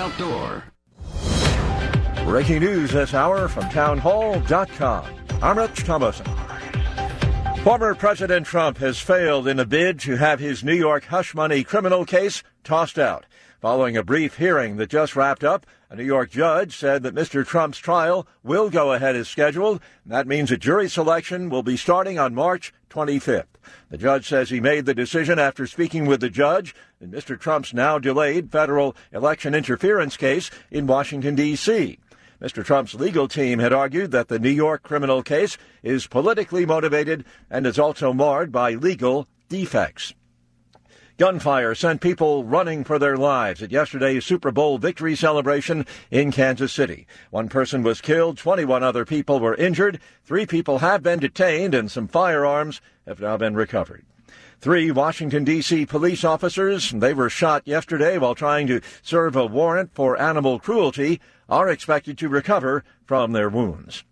Outdoor. Breaking news this hour from townhall.com. I'm Rich Thomason. Former President Trump has failed in a bid to have his New York hush money criminal case tossed out. Following a brief hearing that just wrapped up, a New York judge said that Mr. Trump's trial will go ahead as scheduled. That means a jury selection will be starting on March 25th. The judge says he made the decision after speaking with the judge in Mr. Trump's now delayed federal election interference case in Washington, D.C. Mr. Trump's legal team had argued that the New York criminal case is politically motivated and is also marred by legal defects. Gunfire sent people running for their lives at yesterday's Super Bowl victory celebration in Kansas City. One person was killed, 21 other people were injured, three people have been detained, and some firearms have now been recovered. Three Washington, D.C. police officers, they were shot yesterday while trying to serve a warrant for animal cruelty, are expected to recover from their wounds.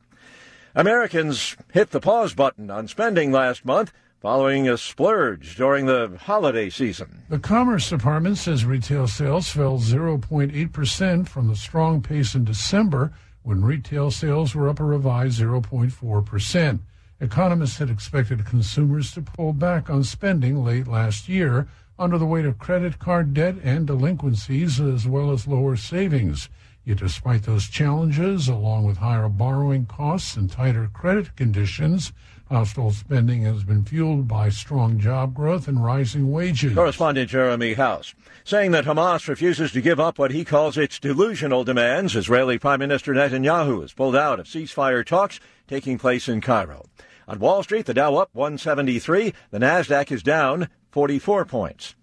Americans hit the pause button on spending last month following a splurge during the holiday season. The Commerce Department says retail sales fell 0.8% from the strong pace in December when retail sales were up a revised 0.4%. Economists had expected consumers to pull back on spending late last year under the weight of credit card debt and delinquencies as well as lower savings. Yet despite those challenges, along with higher borrowing costs and tighter credit conditions, Household spending has been fueled by strong job growth and rising wages. Correspondent Jeremy House saying that Hamas refuses to give up what he calls its delusional demands. Israeli Prime Minister Netanyahu has pulled out of ceasefire talks taking place in Cairo. On Wall Street, the Dow up 173, the Nasdaq is down 44 points.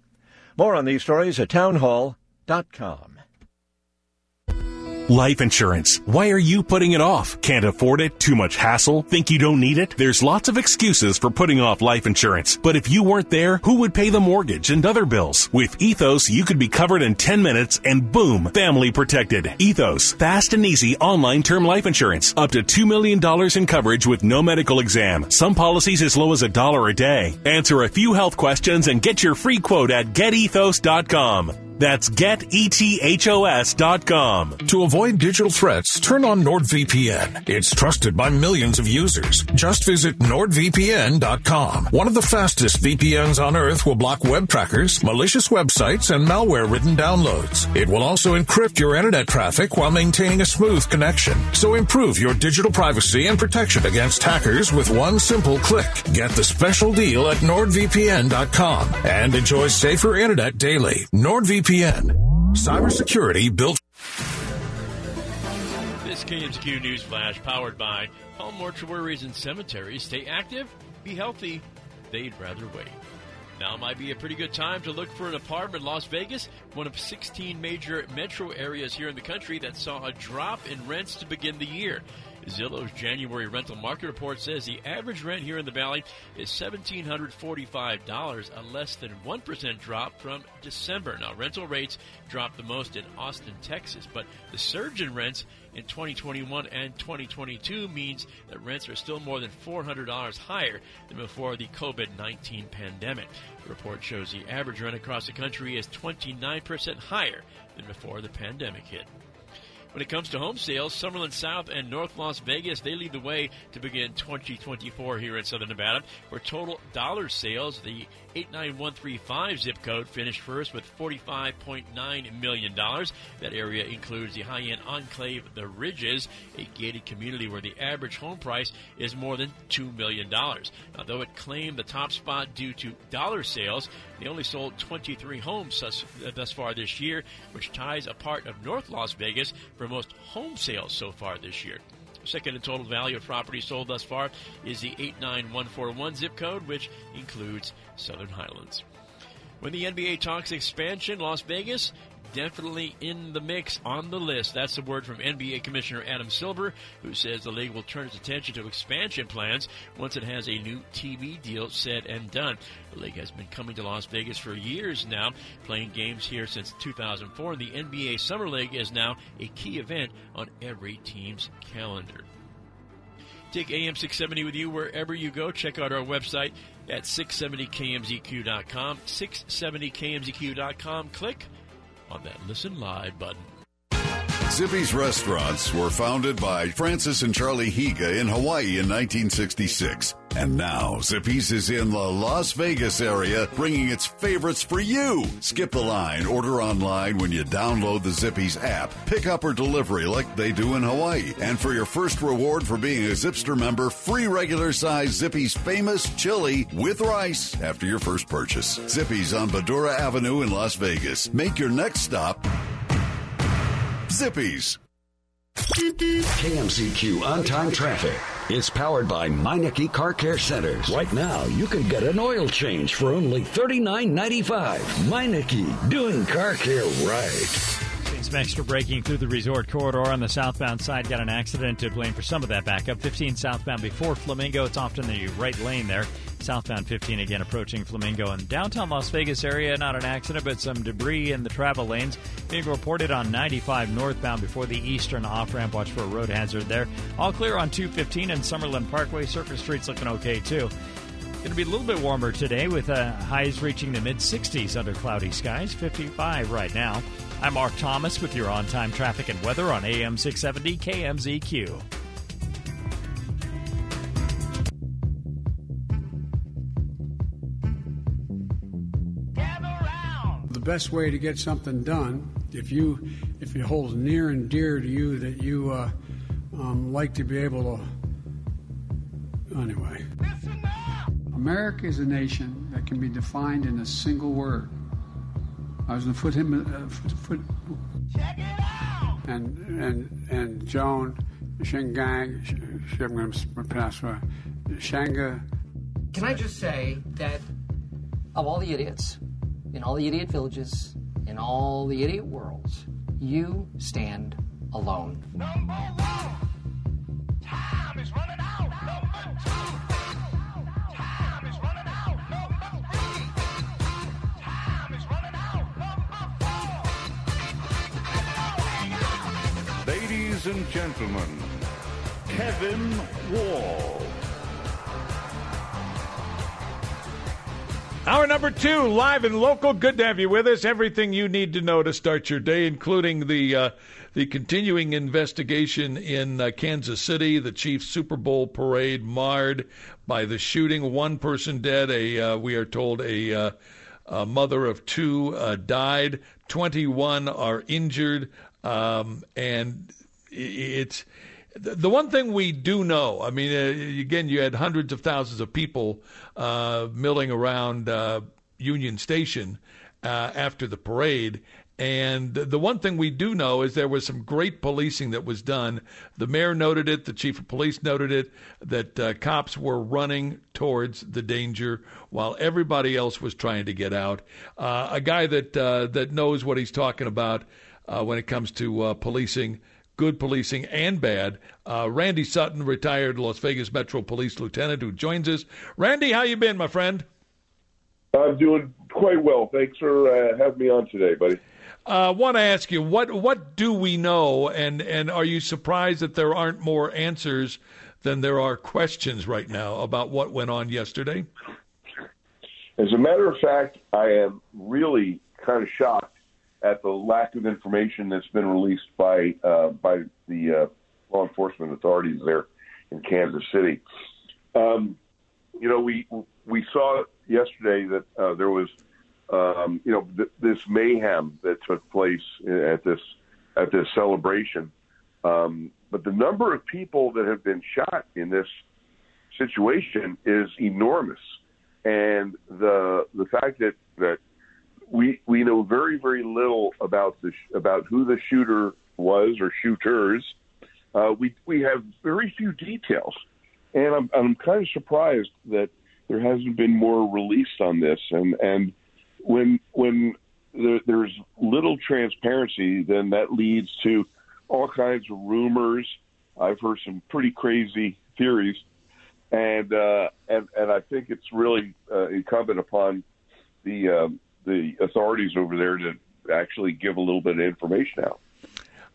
More on these stories at townhall.com. Life insurance. Why are you putting it off? Can't afford it? Too much hassle? Think you don't need it? There's lots of excuses for putting off life insurance. But if you weren't there, who would pay the mortgage and other bills? With Ethos, you could be covered in 10 minutes and boom, family protected. Ethos, fast and easy online term life insurance. Up to $2 million in coverage with no medical exam. Some policies as low as a dollar a day. Answer a few health questions and get your free quote at getethos.com. That's getethos.com. To avoid digital threats, turn on NordVPN. It's trusted by millions of users. Just visit nordvpn.com. One of the fastest VPNs on earth will block web trackers, malicious websites, and malware ridden downloads. It will also encrypt your internet traffic while maintaining a smooth connection. So improve your digital privacy and protection against hackers with one simple click. Get the special deal at nordvpn.com and enjoy safer internet daily. NordVPN VPN. Cybersecurity built. This KMZQ News Flash powered by all mortuaries and cemeteries. Stay active, be healthy. They'd rather wait. Now might be a pretty good time to look for an apartment in Las Vegas, one of 16 major metro areas here in the country that saw a drop in rents to begin the year. Zillow's January rental market report says the average rent here in the Valley is $1,745, a less than 1% drop from December. Now, rental rates dropped the most in Austin, Texas, but the surge in rents in 2021 and 2022 means that rents are still more than $400 higher than before the COVID 19 pandemic. The report shows the average rent across the country is 29% higher than before the pandemic hit. When it comes to home sales, Summerlin South and North Las Vegas, they lead the way to begin 2024 here in Southern Nevada. For total dollar sales, the 89135 zip code finished first with $45.9 million. That area includes the high end enclave The Ridges, a gated community where the average home price is more than $2 million. Now, though it claimed the top spot due to dollar sales, they only sold 23 homes thus, thus far this year, which ties a part of North Las Vegas for most home sales so far this year. Second in total value of property sold thus far is the 89141 zip code, which includes Southern Highlands. When the NBA talks expansion, Las Vegas definitely in the mix on the list. That's the word from NBA Commissioner Adam Silver, who says the league will turn its attention to expansion plans once it has a new TV deal said and done. The league has been coming to Las Vegas for years now, playing games here since 2004, and the NBA Summer League is now a key event on every team's calendar. Take AM 670 with you wherever you go. Check out our website at 670kmzq.com. 670kmzq.com. Click on that Listen Live button. Zippy's restaurants were founded by Francis and Charlie Higa in Hawaii in 1966. And now Zippy's is in the Las Vegas area, bringing its favorites for you. Skip the line, order online when you download the Zippy's app, pick up or delivery like they do in Hawaii. And for your first reward for being a Zipster member, free regular size Zippy's famous chili with rice after your first purchase. Zippy's on Badura Avenue in Las Vegas. Make your next stop Zippy's. KMZQ on time traffic. It's powered by Meineke Car Care Centers. Right now, you can get an oil change for only $39.95. Meineke, doing car care right. Some extra braking through the resort corridor on the southbound side. Got an accident to blame for some of that backup. 15 southbound before Flamingo. It's off in the right lane there. Southbound 15 again approaching Flamingo in downtown Las Vegas area. Not an accident, but some debris in the travel lanes. Being reported on 95 northbound before the eastern off ramp. Watch for a road hazard there. All clear on 215 and Summerlin Parkway. Surface Street's looking okay too. Going to be a little bit warmer today with uh, highs reaching the mid 60s under cloudy skies. 55 right now. I'm Mark Thomas with your on time traffic and weather on AM 670 KMZQ. Best way to get something done, if you if it holds near and dear to you that you uh, um, like to be able to. Anyway, America is a nation that can be defined in a single word. I was going to put him. Uh, foot, foot, Check it out. And and and Joan Shingang. I'm going to pronounce her. Shanga. Can I just say that of all the idiots in all the idiot villages in all the idiot worlds, you stand alone. Number one. Time is running out. Number two. Time is running out. Number three. Time is running out. Number four. Ladies and gentlemen, Kevin Wall. Hour number two, live and local. Good to have you with us. Everything you need to know to start your day, including the uh, the continuing investigation in uh, Kansas City, the Chiefs Super Bowl parade marred by the shooting. One person dead. A uh, we are told a, uh, a mother of two uh, died. Twenty one are injured, um, and it's the one thing we do know, I mean, uh, again, you had hundreds of thousands of people uh, milling around uh, Union Station uh, after the parade. And the one thing we do know is there was some great policing that was done. The mayor noted it, the chief of police noted it, that uh, cops were running towards the danger while everybody else was trying to get out. A guy that that knows what he's talking about when it comes to policing good policing and bad. Uh, Randy Sutton, retired Las Vegas Metro Police Lieutenant, who joins us. Randy, how you been, my friend? I'm doing quite well. Thanks for uh, having me on today, buddy. I uh, want to ask you what what do we know, and and are you surprised that there aren't more answers than there are questions right now about what went on yesterday? As a matter of fact, I am really kind of shocked at the lack of information that's been released by uh, by the uh, law enforcement authorities there in Kansas City. Um, you know, we we saw yesterday that uh, there was um, you know th- this mayhem that took place at this at this celebration. Um, but the number of people that have been shot in this situation is enormous, and the the fact that that we we know very very little about the about who the shooter was or shooters. Uh, we we have very few details, and I'm I'm kind of surprised that there hasn't been more released on this. And and when when there, there's little transparency, then that leads to all kinds of rumors. I've heard some pretty crazy theories, and uh, and and I think it's really uh, incumbent upon the um, the authorities over there to actually give a little bit of information out.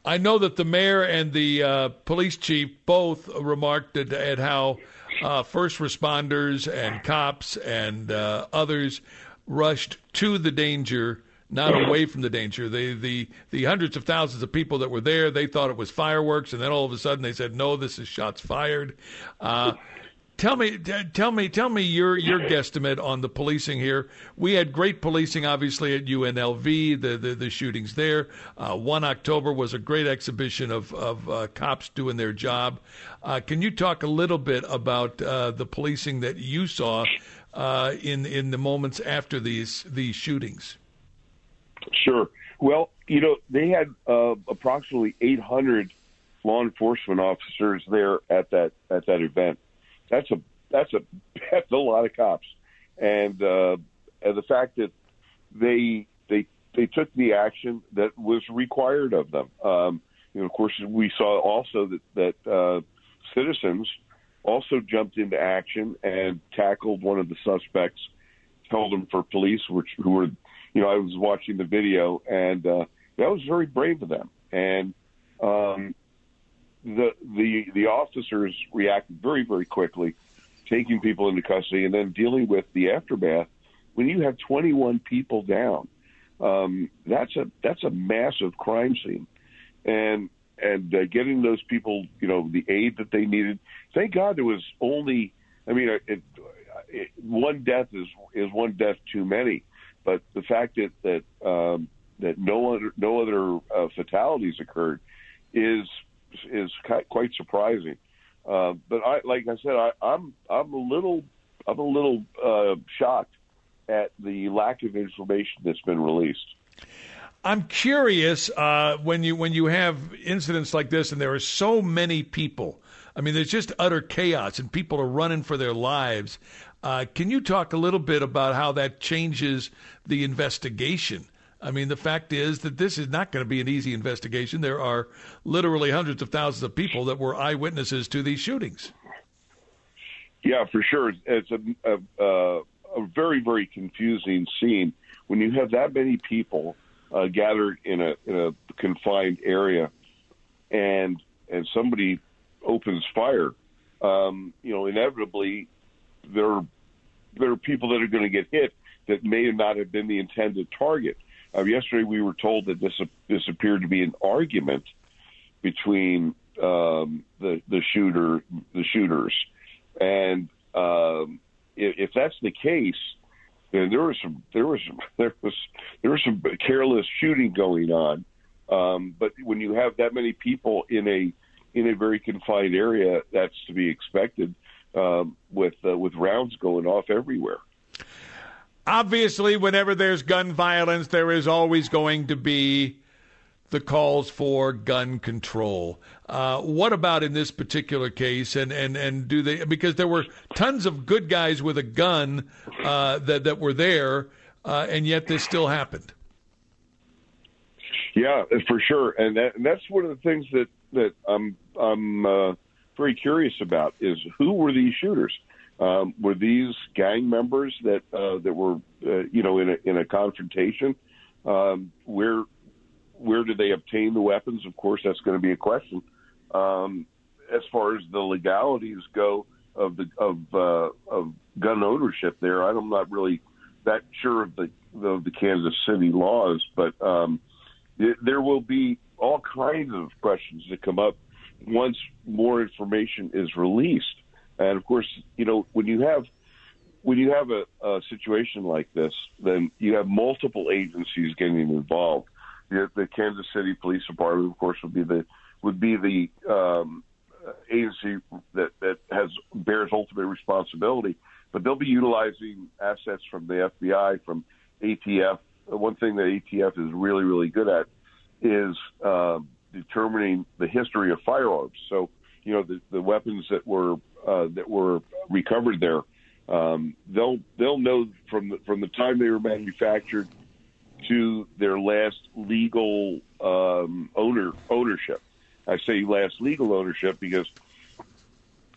I know that the mayor and the uh, police chief both remarked at, at how uh, first responders and cops and uh, others rushed to the danger not away from the danger. The the the hundreds of thousands of people that were there, they thought it was fireworks, and then all of a sudden they said, "No, this is shots fired." Tell me, tell me, tell me your your guesstimate on the policing here. We had great policing, obviously at UNLV. The the, the shootings there. Uh, One October was a great exhibition of of uh, cops doing their job. Uh, can you talk a little bit about uh, the policing that you saw uh, in in the moments after these these shootings? Sure. Well, you know, they had uh, approximately 800 law enforcement officers there at that at that event that's a that's a that's a lot of cops, and uh, and the fact that they they they took the action that was required of them. Um, you know, of course, we saw also that that uh, citizens also jumped into action and tackled one of the suspects, held him for police, which who were, you know, I was watching the video, and uh, that was very brave of them. And um, the the the officers reacted very very quickly, taking people into custody and then dealing with the aftermath. When you have 21 people down, um, that's a that's a massive crime scene, and and uh, getting those people, you know, the aid that they needed. Thank God there was only. I mean, it, it, one death is is one death too many, but the fact that that um, that no other no other uh, fatalities occurred is is quite surprising. Uh, but I, like I said, I, I'm I'm a little I'm a little uh, shocked at the lack of information that's been released. I'm curious uh, when you when you have incidents like this, and there are so many people. I mean, there's just utter chaos, and people are running for their lives. Uh, can you talk a little bit about how that changes the investigation? I mean, the fact is that this is not going to be an easy investigation. There are literally hundreds of thousands of people that were eyewitnesses to these shootings. Yeah, for sure. It's a, a, a very, very confusing scene when you have that many people uh, gathered in a in a confined area, and and somebody opens fire. Um, you know, inevitably there there are people that are going to get hit that may not have been the intended target. Uh, yesterday, we were told that this this appeared to be an argument between um, the the shooter the shooters, and um, if, if that's the case, then there was some there was some, there was there was some careless shooting going on. Um, but when you have that many people in a in a very confined area, that's to be expected um, with uh, with rounds going off everywhere obviously, whenever there's gun violence, there is always going to be the calls for gun control. Uh, what about in this particular case? And, and, and do they because there were tons of good guys with a gun uh, that that were there, uh, and yet this still happened. Yeah, for sure, and, that, and that's one of the things that that I'm I'm uh, very curious about is who were these shooters. Um, were these gang members that uh, that were uh, you know in a in a confrontation? Um, where where did they obtain the weapons? Of course, that's going to be a question. Um, as far as the legalities go of the of uh, of gun ownership, there, I'm not really that sure of the of the Kansas City laws, but um, there will be all kinds of questions that come up once more information is released. And of course, you know, when you have when you have a, a situation like this, then you have multiple agencies getting involved. The, the Kansas City Police Department, of course, would be the would be the um, agency that that has bears ultimate responsibility. But they'll be utilizing assets from the FBI, from ATF. One thing that ATF is really, really good at is uh, determining the history of firearms. So, you know, the, the weapons that were uh, that were recovered there. Um, they'll they'll know from the, from the time they were manufactured to their last legal um, owner ownership. I say last legal ownership because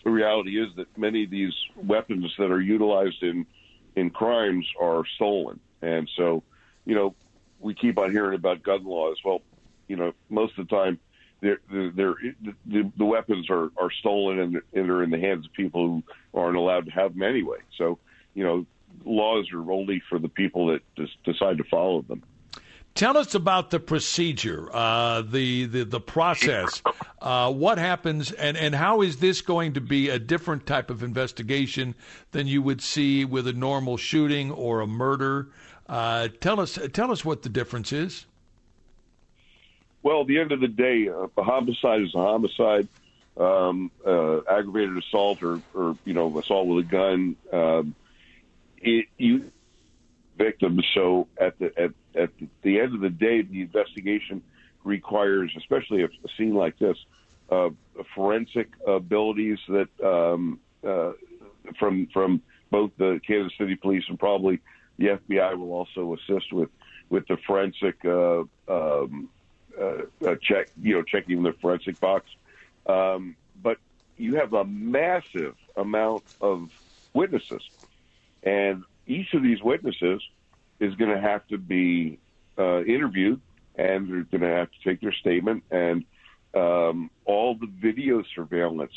the reality is that many of these weapons that are utilized in in crimes are stolen, and so you know we keep on hearing about gun laws. Well, you know most of the time they're, they're, the, the weapons are, are stolen and, and are in the hands of people who aren't allowed to have them anyway. So, you know, laws are only for the people that decide to follow them. Tell us about the procedure, uh, the, the the process. Uh, what happens, and, and how is this going to be a different type of investigation than you would see with a normal shooting or a murder? Uh, tell us tell us what the difference is. Well, at the end of the day, uh, a homicide is a homicide. Um, uh, aggravated assault or, or you know assault with a gun. Um, it, you victims. So at the at at the end of the day, the investigation requires, especially a, a scene like this, uh, forensic abilities that um, uh, from from both the Kansas City Police and probably the FBI will also assist with with the forensic uh, um, uh, check, you know, checking the forensic box. Um, but you have a massive amount of witnesses, and each of these witnesses is going to have to be uh, interviewed, and they're going to have to take their statement, and um, all the video surveillance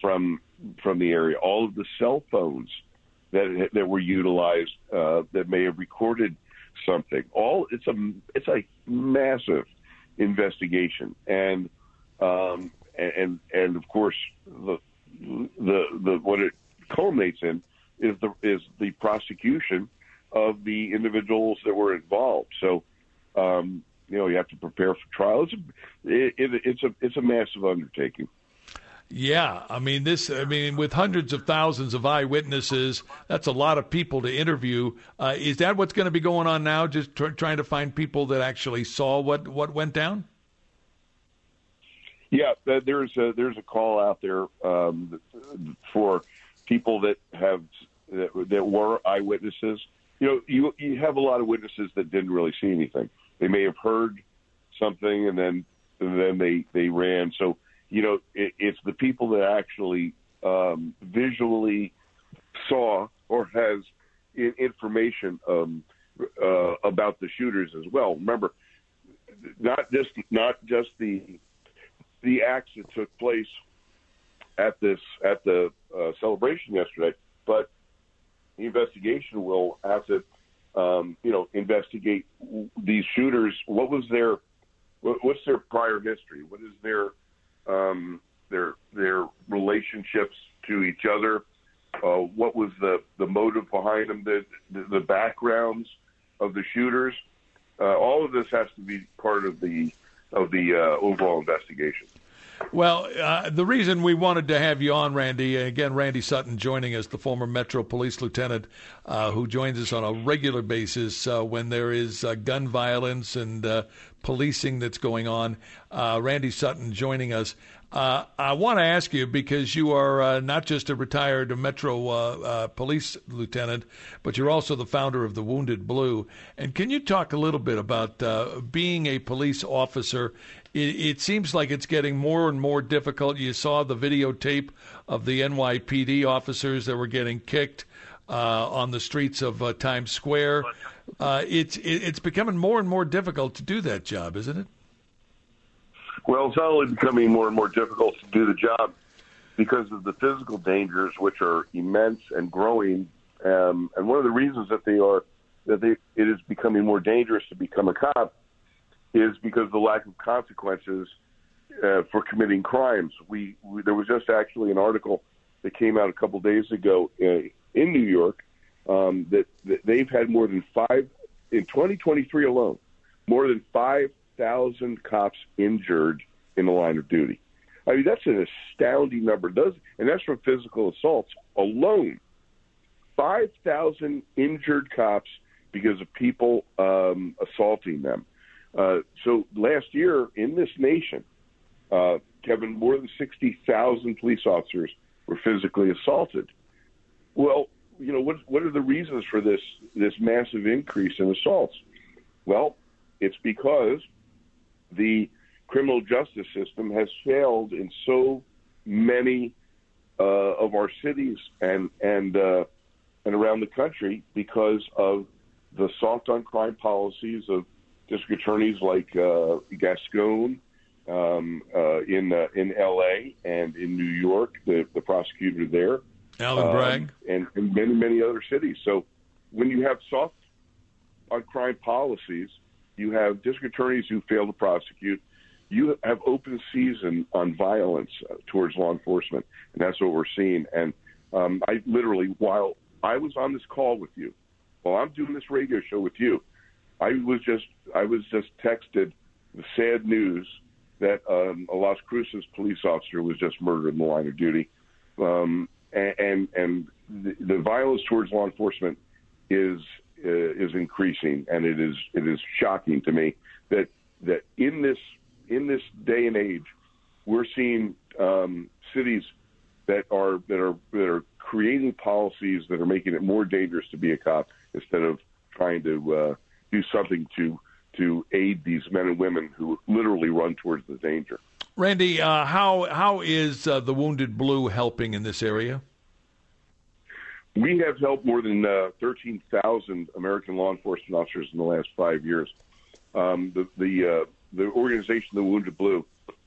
from from the area, all of the cell phones that that were utilized uh, that may have recorded something. All it's a it's a massive investigation, and um, and and of course the the the what it culminates in is the is the prosecution of the individuals that were involved. So, um, you know, you have to prepare for trial. It's a, it, it, it's a it's a massive undertaking. Yeah, I mean this. I mean, with hundreds of thousands of eyewitnesses, that's a lot of people to interview. Uh, is that what's going to be going on now? Just tr- trying to find people that actually saw what what went down. Yeah, there's a, there's a call out there um, for people that have that, that were eyewitnesses. You know, you you have a lot of witnesses that didn't really see anything. They may have heard something and then and then they they ran. So you know, it, it's the people that actually um, visually saw or has information um, uh, about the shooters as well. Remember, not just not just the the acts that took place at this at the uh, celebration yesterday, but the investigation will have to, um, you know, investigate these shooters. What was their, what's their prior history? What is their, um, their their relationships to each other? Uh, what was the the motive behind them? The the, the backgrounds of the shooters. Uh, all of this has to be part of the of the uh, overall investigation. Well, uh, the reason we wanted to have you on, Randy, again, Randy Sutton joining us, the former Metro Police Lieutenant, uh, who joins us on a regular basis uh, when there is uh, gun violence and uh, policing that's going on. Uh, Randy Sutton joining us. I want to ask you because you are not just a retired Metro Police Lieutenant, but you're also the founder of the Wounded Blue. And can you talk a little bit about being a police officer it, it seems like it's getting more and more difficult. You saw the videotape of the NYPD officers that were getting kicked uh, on the streets of uh, Times Square. Uh, it's it, it's becoming more and more difficult to do that job, isn't it? Well, it's only becoming more and more difficult to do the job because of the physical dangers, which are immense and growing. Um, and one of the reasons that they are that they, it is becoming more dangerous to become a cop is because the lack of consequences uh, for committing crimes. We, we, there was just actually an article that came out a couple days ago in, uh, in New York um, that, that they've had more than five in 2023 alone, more than 5,000 cops injured in the line of duty. I mean, that's an astounding number. Does and that's from physical assaults alone. Five thousand injured cops because of people um, assaulting them. Uh, so last year in this nation, uh, Kevin, more than 60,000 police officers were physically assaulted. Well, you know, what, what are the reasons for this, this massive increase in assaults? Well, it's because the criminal justice system has failed in so many uh, of our cities and and uh, and around the country because of the soft on crime policies of district attorneys like uh, Gascon um, uh, in uh, in L.A. and in New York, the, the prosecutor there, Alvin um, Bragg, and, and many many other cities. So when you have soft on crime policies, You have district attorneys who fail to prosecute. You have open season on violence uh, towards law enforcement, and that's what we're seeing. And um, I literally, while I was on this call with you, while I'm doing this radio show with you, I was just I was just texted the sad news that um, a Las Cruces police officer was just murdered in the line of duty, um, and and, the, the violence towards law enforcement is uh, is increasing, and it is it is shocking to me that that in this in this day and age, we're seeing um, cities that are that are that are creating policies that are making it more dangerous to be a cop instead of trying to uh, do something to to aid these men and women who literally run towards the danger. Randy, uh, how how is uh, the Wounded Blue helping in this area? We have helped more than uh, 13,000 American law enforcement officers in the last five years. Um, the the, uh, the organization, the Wounded Blue,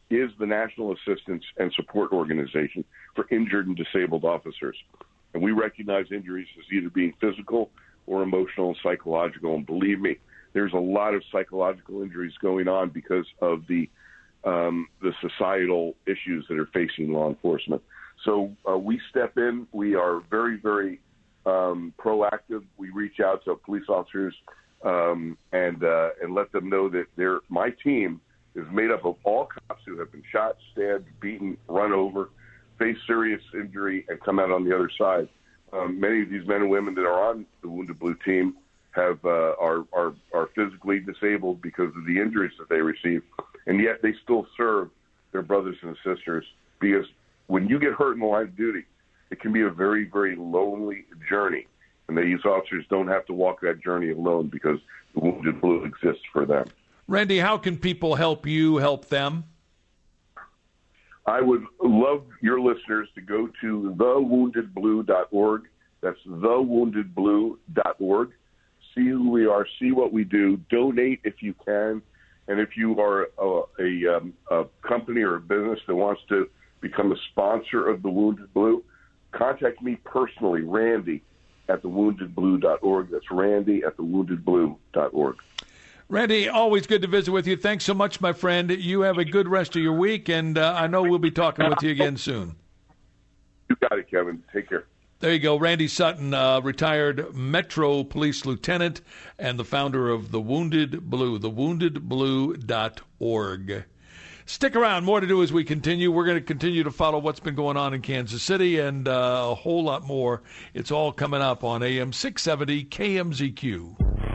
is the national assistance and support organization for injured and disabled officers. And we recognize injuries as either being physical or emotional and psychological. And believe me, there's a lot of psychological injuries going on because of the um, the societal issues that are facing law enforcement. So uh, we step in. We are very, very um, proactive. We reach out to police officers um, and uh, and let them know that they're my team is made up of all cops who have been shot, stabbed, beaten, run over, faced serious injury, and come out on the other side. Um, many of these men and women that are on the Wounded Blue team have uh, are, are are physically disabled because of the injuries that they receive, and yet they still serve their brothers and sisters because when you get hurt in the line of duty, it can be a very, very lonely journey. And these officers don't have to walk that journey alone because the Wounded Blue exists for them. Randy, how can people help you help them? I would love your listeners to go to thewoundedblue.org. That's thewoundedblue.org. See who we are, see what we do, donate if you can. And if you are a, a, um, a company or a business that wants to become a sponsor of the Wounded Blue, contact me personally, Randy at thewoundedblue.org. That's Randy at thewoundedblue.org. Randy, always good to visit with you. Thanks so much, my friend. You have a good rest of your week, and uh, I know we'll be talking with you again soon. You got it, Kevin. Take care. There you go. Randy Sutton, uh, retired Metro Police Lieutenant and the founder of The Wounded Blue, thewoundedblue.org. Stick around. More to do as we continue. We're going to continue to follow what's been going on in Kansas City and uh, a whole lot more. It's all coming up on AM 670 KMZQ.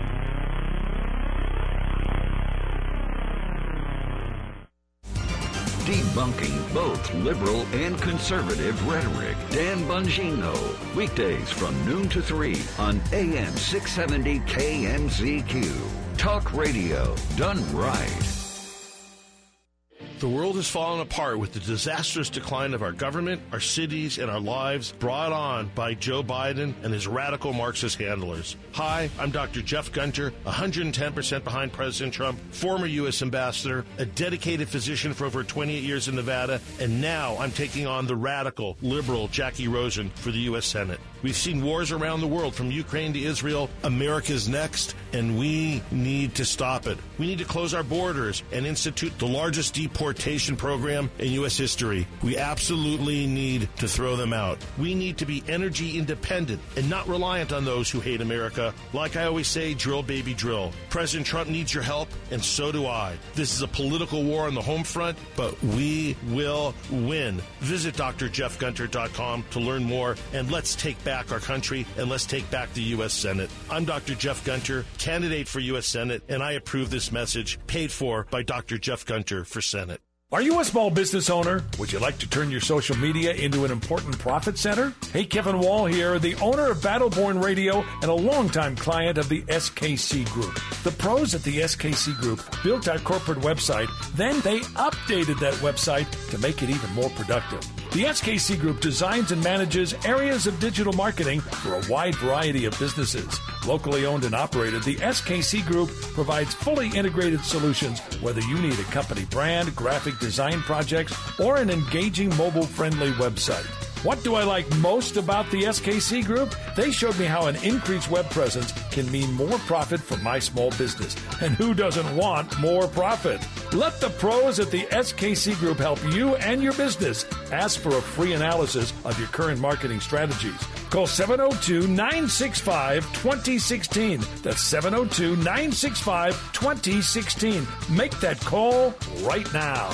Debunking both liberal and conservative rhetoric. Dan Bongino. Weekdays from noon to 3 on AM 670 KMZQ. Talk radio done right. The world has fallen apart with the disastrous decline of our government, our cities, and our lives brought on by Joe Biden and his radical Marxist handlers. Hi, I'm Dr. Jeff Gunter, 110% behind President Trump, former U.S. ambassador, a dedicated physician for over 28 years in Nevada, and now I'm taking on the radical, liberal Jackie Rosen for the U.S. Senate. We've seen wars around the world from Ukraine to Israel. America's next, and we need to stop it. We need to close our borders and institute the largest deportation program in U.S. history. We absolutely need to throw them out. We need to be energy independent and not reliant on those who hate America. Like I always say, drill, baby, drill. President Trump needs your help, and so do I. This is a political war on the home front, but we will win. Visit drjeffgunter.com to learn more, and let's take back back our country and let's take back the U.S. Senate. I'm Dr. Jeff Gunter, candidate for U.S. Senate, and I approve this message paid for by Dr. Jeff Gunter for Senate. Are you a small business owner? Would you like to turn your social media into an important profit center? Hey, Kevin Wall here, the owner of Battleborn Radio and a longtime client of the SKC Group. The pros at the SKC Group built our corporate website, then they updated that website to make it even more productive. The SKC Group designs and manages areas of digital marketing for a wide variety of businesses. Locally owned and operated, the SKC Group provides fully integrated solutions whether you need a company brand, graphic design projects, or an engaging mobile friendly website. What do I like most about the SKC Group? They showed me how an increased web presence can mean more profit for my small business. And who doesn't want more profit? Let the pros at the SKC Group help you and your business. Ask for a free analysis of your current marketing strategies. Call 702 965 2016. That's 702 965 2016. Make that call right now.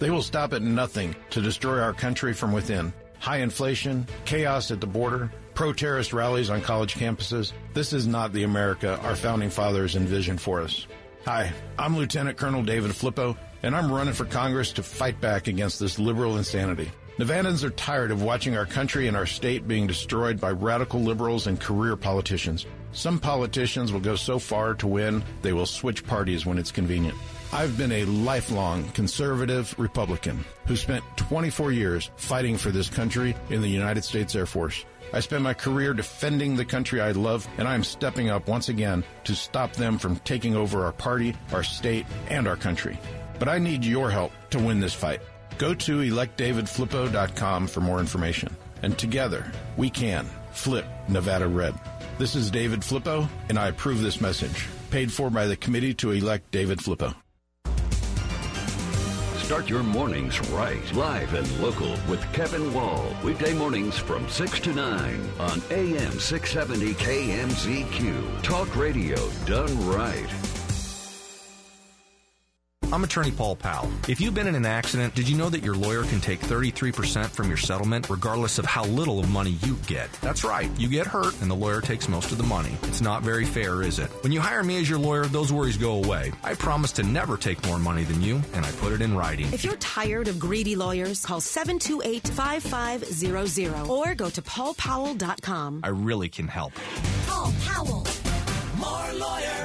They will stop at nothing to destroy our country from within. High inflation, chaos at the border, pro terrorist rallies on college campuses. This is not the America our founding fathers envisioned for us. Hi, I'm Lieutenant Colonel David Flippo, and I'm running for Congress to fight back against this liberal insanity. Nevadans are tired of watching our country and our state being destroyed by radical liberals and career politicians. Some politicians will go so far to win, they will switch parties when it's convenient. I've been a lifelong conservative Republican who spent 24 years fighting for this country in the United States Air Force. I spent my career defending the country I love, and I am stepping up once again to stop them from taking over our party, our state, and our country. But I need your help to win this fight. Go to electdavidflippo.com for more information. And together, we can flip Nevada red. This is David Flippo, and I approve this message. Paid for by the Committee to Elect David Flippo. Start your mornings right, live and local with Kevin Wall. Weekday mornings from 6 to 9 on AM 670 KMZQ. Talk radio done right. I'm attorney Paul Powell. If you've been in an accident, did you know that your lawyer can take 33% from your settlement regardless of how little of money you get? That's right. You get hurt and the lawyer takes most of the money. It's not very fair, is it? When you hire me as your lawyer, those worries go away. I promise to never take more money than you and I put it in writing. If you're tired of greedy lawyers, call 728-5500 or go to paulpowell.com. I really can help. Paul Powell. More lawyer,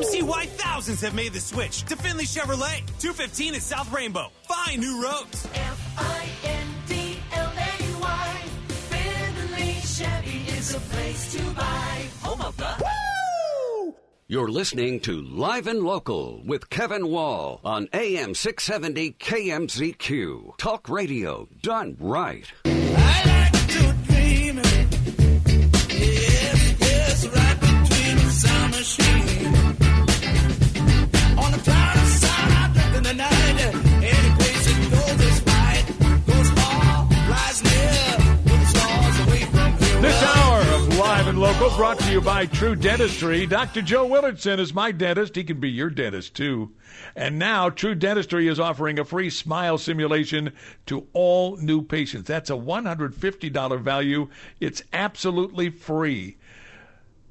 Come see why thousands have made the switch to Findlay Chevrolet. 215 at South Rainbow. Find new roads. F-I-N-D-L-A-Y. Findlay Chevy is a place to buy. Home of the... You're listening to Live and Local with Kevin Wall on AM 670 KMZQ. Talk radio done right. Brought to you by True Dentistry. Dr. Joe Willardson is my dentist. He can be your dentist too. And now True Dentistry is offering a free smile simulation to all new patients. That's a $150 value. It's absolutely free.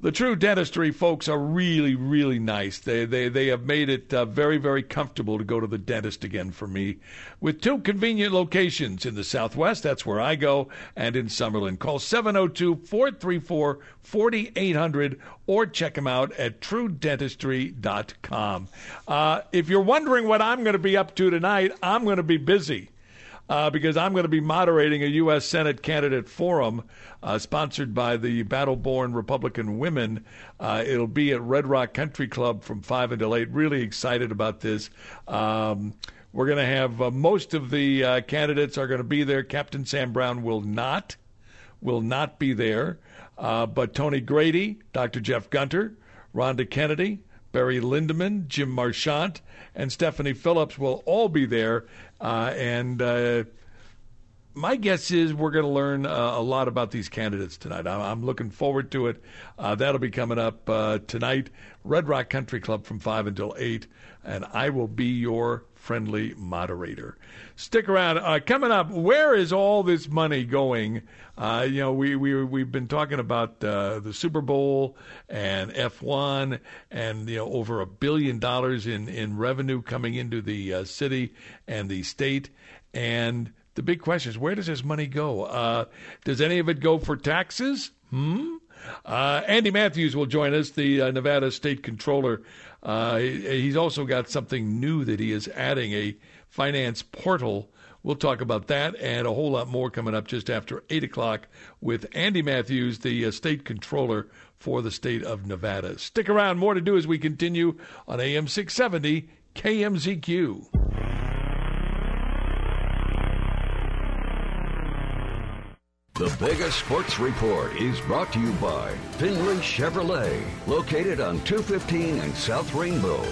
The True Dentistry folks are really, really nice. They they they have made it uh, very, very comfortable to go to the dentist again for me, with two convenient locations in the Southwest. That's where I go, and in Summerlin. Call 702-434-4800 or check them out at TrueDentistry.com. Uh, if you're wondering what I'm going to be up to tonight, I'm going to be busy uh, because I'm going to be moderating a U.S. Senate candidate forum uh, sponsored by the battle born Republican Women. Uh, it'll be at Red Rock Country Club from 5 until 8. Really excited about this. Um, we're going to have uh, most of the uh, candidates are going to be there. Captain Sam Brown will not, will not be there. Uh, but Tony Grady, Dr. Jeff Gunter, Rhonda Kennedy, Barry Lindeman, Jim Marchant, and Stephanie Phillips will all be there. Uh, and uh, my guess is we're going to learn uh, a lot about these candidates tonight. I'm, I'm looking forward to it. Uh, that'll be coming up uh, tonight, Red Rock Country Club from 5 until 8, and I will be your friendly moderator. Stick around. Uh, coming up, where is all this money going? Uh, you know, we, we, we've been talking about uh, the Super Bowl and F1 and, you know, over a billion dollars in, in revenue coming into the uh, city and the state. And the big question is, where does this money go? Uh, does any of it go for taxes? Hmm? Uh, Andy Matthews will join us, the Nevada State Controller. Uh, he's also got something new that he is adding a finance portal. We'll talk about that and a whole lot more coming up just after 8 o'clock with Andy Matthews, the uh, State Controller for the state of Nevada. Stick around, more to do as we continue on AM 670 KMZQ. The Vegas Sports Report is brought to you by Findlay Chevrolet, located on 215 and South Rainbow.